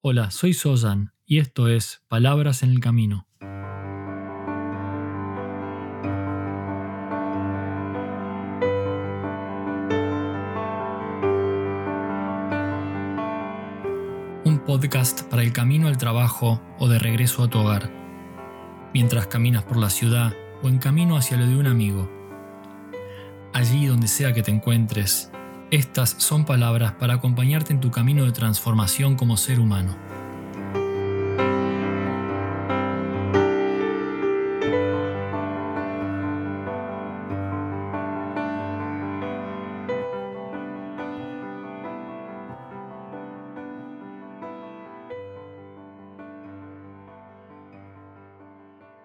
Hola, soy Soyan y esto es Palabras en el Camino. Un podcast para el camino al trabajo o de regreso a tu hogar, mientras caminas por la ciudad o en camino hacia lo de un amigo. Allí donde sea que te encuentres, estas son palabras para acompañarte en tu camino de transformación como ser humano.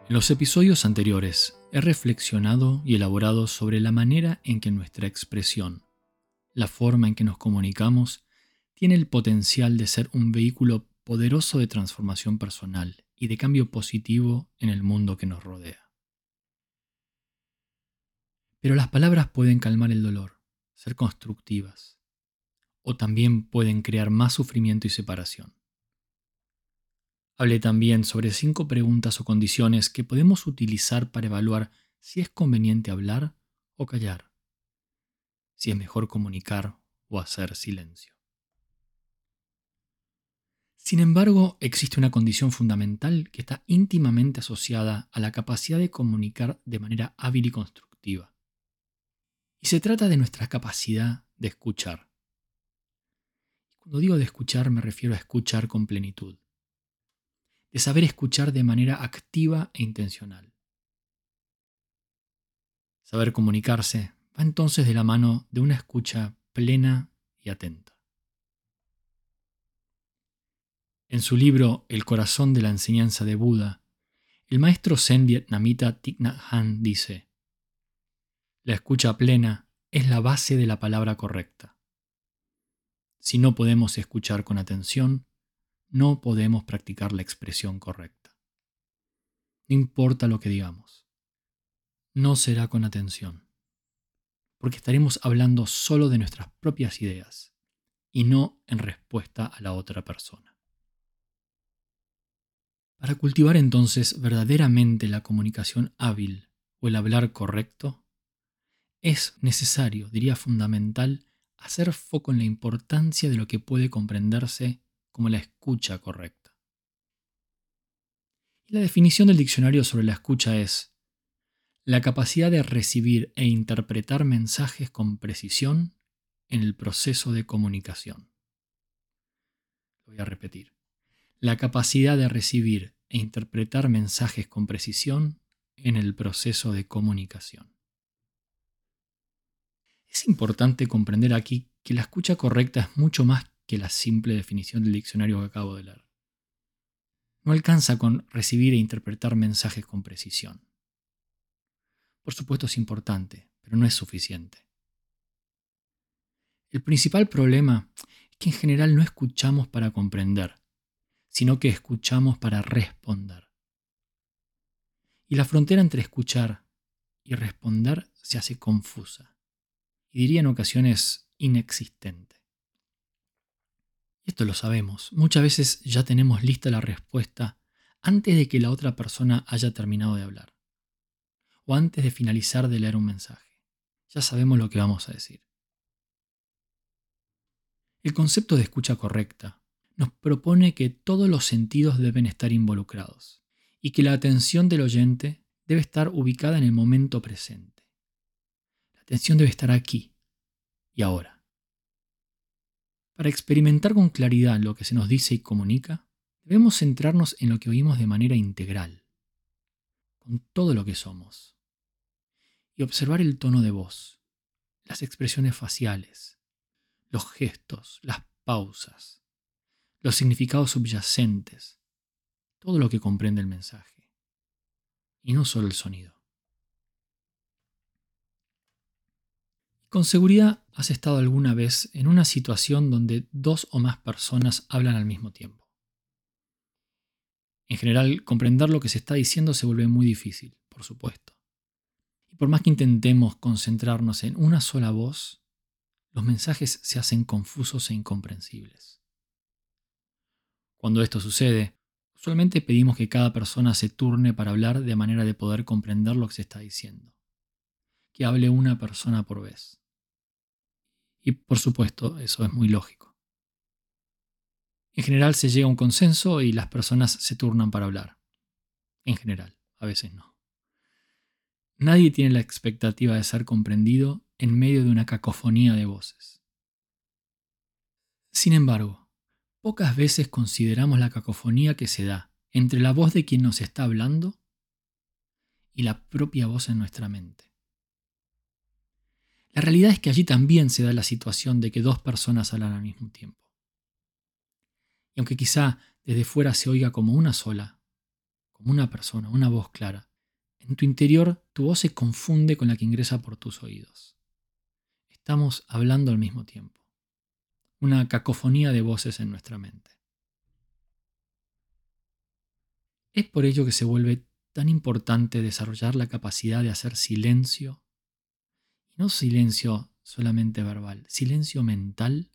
En los episodios anteriores he reflexionado y elaborado sobre la manera en que nuestra expresión, la forma en que nos comunicamos, tiene el potencial de ser un vehículo poderoso de transformación personal y de cambio positivo en el mundo que nos rodea. Pero las palabras pueden calmar el dolor, ser constructivas, o también pueden crear más sufrimiento y separación. Hablé también sobre cinco preguntas o condiciones que podemos utilizar para evaluar si es conveniente hablar o callar, si es mejor comunicar o hacer silencio. Sin embargo, existe una condición fundamental que está íntimamente asociada a la capacidad de comunicar de manera hábil y constructiva. Y se trata de nuestra capacidad de escuchar. Cuando digo de escuchar me refiero a escuchar con plenitud de saber escuchar de manera activa e intencional. Saber comunicarse va entonces de la mano de una escucha plena y atenta. En su libro El corazón de la enseñanza de Buda, el maestro zen vietnamita Thich Nhat Hanh dice, La escucha plena es la base de la palabra correcta. Si no podemos escuchar con atención, no podemos practicar la expresión correcta. No importa lo que digamos, no será con atención, porque estaremos hablando solo de nuestras propias ideas y no en respuesta a la otra persona. Para cultivar entonces verdaderamente la comunicación hábil o el hablar correcto, es necesario, diría fundamental, hacer foco en la importancia de lo que puede comprenderse como la escucha correcta. La definición del diccionario sobre la escucha es la capacidad de recibir e interpretar mensajes con precisión en el proceso de comunicación. Voy a repetir. La capacidad de recibir e interpretar mensajes con precisión en el proceso de comunicación. Es importante comprender aquí que la escucha correcta es mucho más que la simple definición del diccionario que acabo de leer. No alcanza con recibir e interpretar mensajes con precisión. Por supuesto es importante, pero no es suficiente. El principal problema es que en general no escuchamos para comprender, sino que escuchamos para responder. Y la frontera entre escuchar y responder se hace confusa, y diría en ocasiones inexistente. Esto lo sabemos. Muchas veces ya tenemos lista la respuesta antes de que la otra persona haya terminado de hablar. O antes de finalizar de leer un mensaje. Ya sabemos lo que vamos a decir. El concepto de escucha correcta nos propone que todos los sentidos deben estar involucrados y que la atención del oyente debe estar ubicada en el momento presente. La atención debe estar aquí y ahora. Para experimentar con claridad lo que se nos dice y comunica, debemos centrarnos en lo que oímos de manera integral, con todo lo que somos, y observar el tono de voz, las expresiones faciales, los gestos, las pausas, los significados subyacentes, todo lo que comprende el mensaje, y no solo el sonido. Con seguridad has estado alguna vez en una situación donde dos o más personas hablan al mismo tiempo. En general, comprender lo que se está diciendo se vuelve muy difícil, por supuesto. Y por más que intentemos concentrarnos en una sola voz, los mensajes se hacen confusos e incomprensibles. Cuando esto sucede, usualmente pedimos que cada persona se turne para hablar de manera de poder comprender lo que se está diciendo. Que hable una persona por vez. Y por supuesto, eso es muy lógico. En general se llega a un consenso y las personas se turnan para hablar. En general, a veces no. Nadie tiene la expectativa de ser comprendido en medio de una cacofonía de voces. Sin embargo, pocas veces consideramos la cacofonía que se da entre la voz de quien nos está hablando y la propia voz en nuestra mente. La realidad es que allí también se da la situación de que dos personas hablan al mismo tiempo. Y aunque quizá desde fuera se oiga como una sola, como una persona, una voz clara, en tu interior tu voz se confunde con la que ingresa por tus oídos. Estamos hablando al mismo tiempo. Una cacofonía de voces en nuestra mente. Es por ello que se vuelve tan importante desarrollar la capacidad de hacer silencio, y no silencio solamente verbal, silencio mental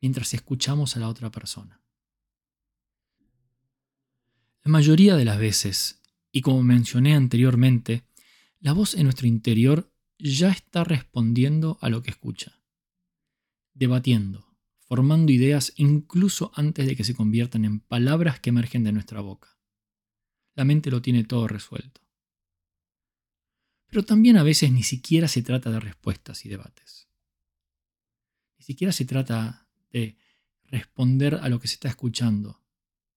mientras escuchamos a la otra persona. Mayoría de las veces, y como mencioné anteriormente, la voz en nuestro interior ya está respondiendo a lo que escucha, debatiendo, formando ideas incluso antes de que se conviertan en palabras que emergen de nuestra boca. La mente lo tiene todo resuelto. Pero también a veces ni siquiera se trata de respuestas y debates. Ni siquiera se trata de responder a lo que se está escuchando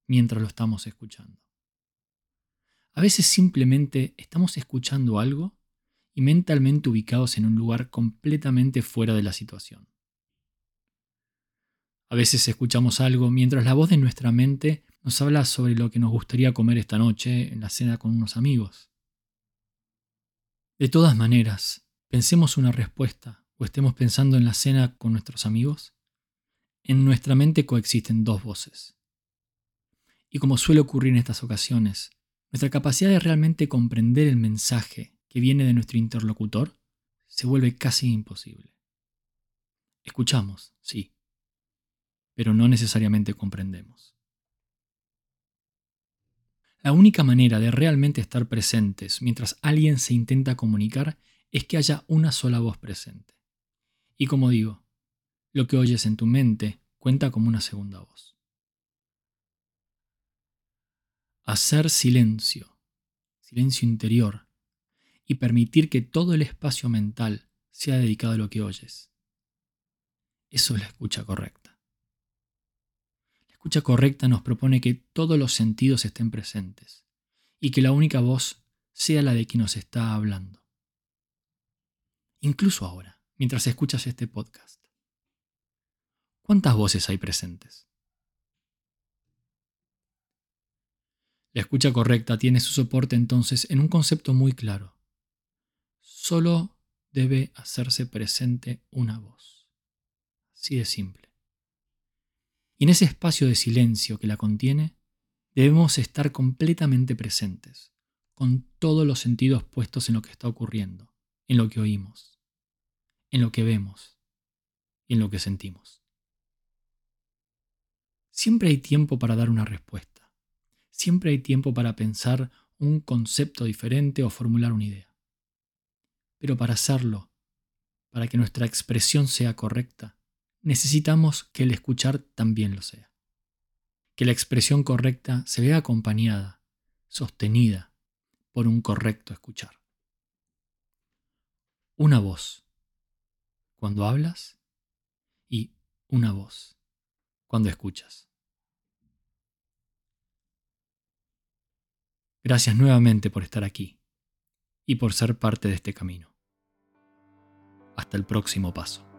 mientras lo estamos escuchando. A veces simplemente estamos escuchando algo y mentalmente ubicados en un lugar completamente fuera de la situación. A veces escuchamos algo mientras la voz de nuestra mente nos habla sobre lo que nos gustaría comer esta noche en la cena con unos amigos. De todas maneras, pensemos una respuesta o estemos pensando en la cena con nuestros amigos, en nuestra mente coexisten dos voces. Y como suele ocurrir en estas ocasiones, nuestra capacidad de realmente comprender el mensaje que viene de nuestro interlocutor se vuelve casi imposible. Escuchamos, sí, pero no necesariamente comprendemos. La única manera de realmente estar presentes mientras alguien se intenta comunicar es que haya una sola voz presente. Y como digo, lo que oyes en tu mente cuenta como una segunda voz. Hacer silencio, silencio interior, y permitir que todo el espacio mental sea dedicado a lo que oyes. Eso es la escucha correcta. La escucha correcta nos propone que todos los sentidos estén presentes y que la única voz sea la de quien nos está hablando. Incluso ahora, mientras escuchas este podcast. ¿Cuántas voces hay presentes? La escucha correcta tiene su soporte entonces en un concepto muy claro solo debe hacerse presente una voz. Así de simple. Y en ese espacio de silencio que la contiene, debemos estar completamente presentes, con todos los sentidos puestos en lo que está ocurriendo, en lo que oímos, en lo que vemos y en lo que sentimos. Siempre hay tiempo para dar una respuesta. Siempre hay tiempo para pensar un concepto diferente o formular una idea. Pero para hacerlo, para que nuestra expresión sea correcta, necesitamos que el escuchar también lo sea. Que la expresión correcta se vea acompañada, sostenida por un correcto escuchar. Una voz cuando hablas y una voz cuando escuchas. Gracias nuevamente por estar aquí y por ser parte de este camino. Hasta el próximo paso.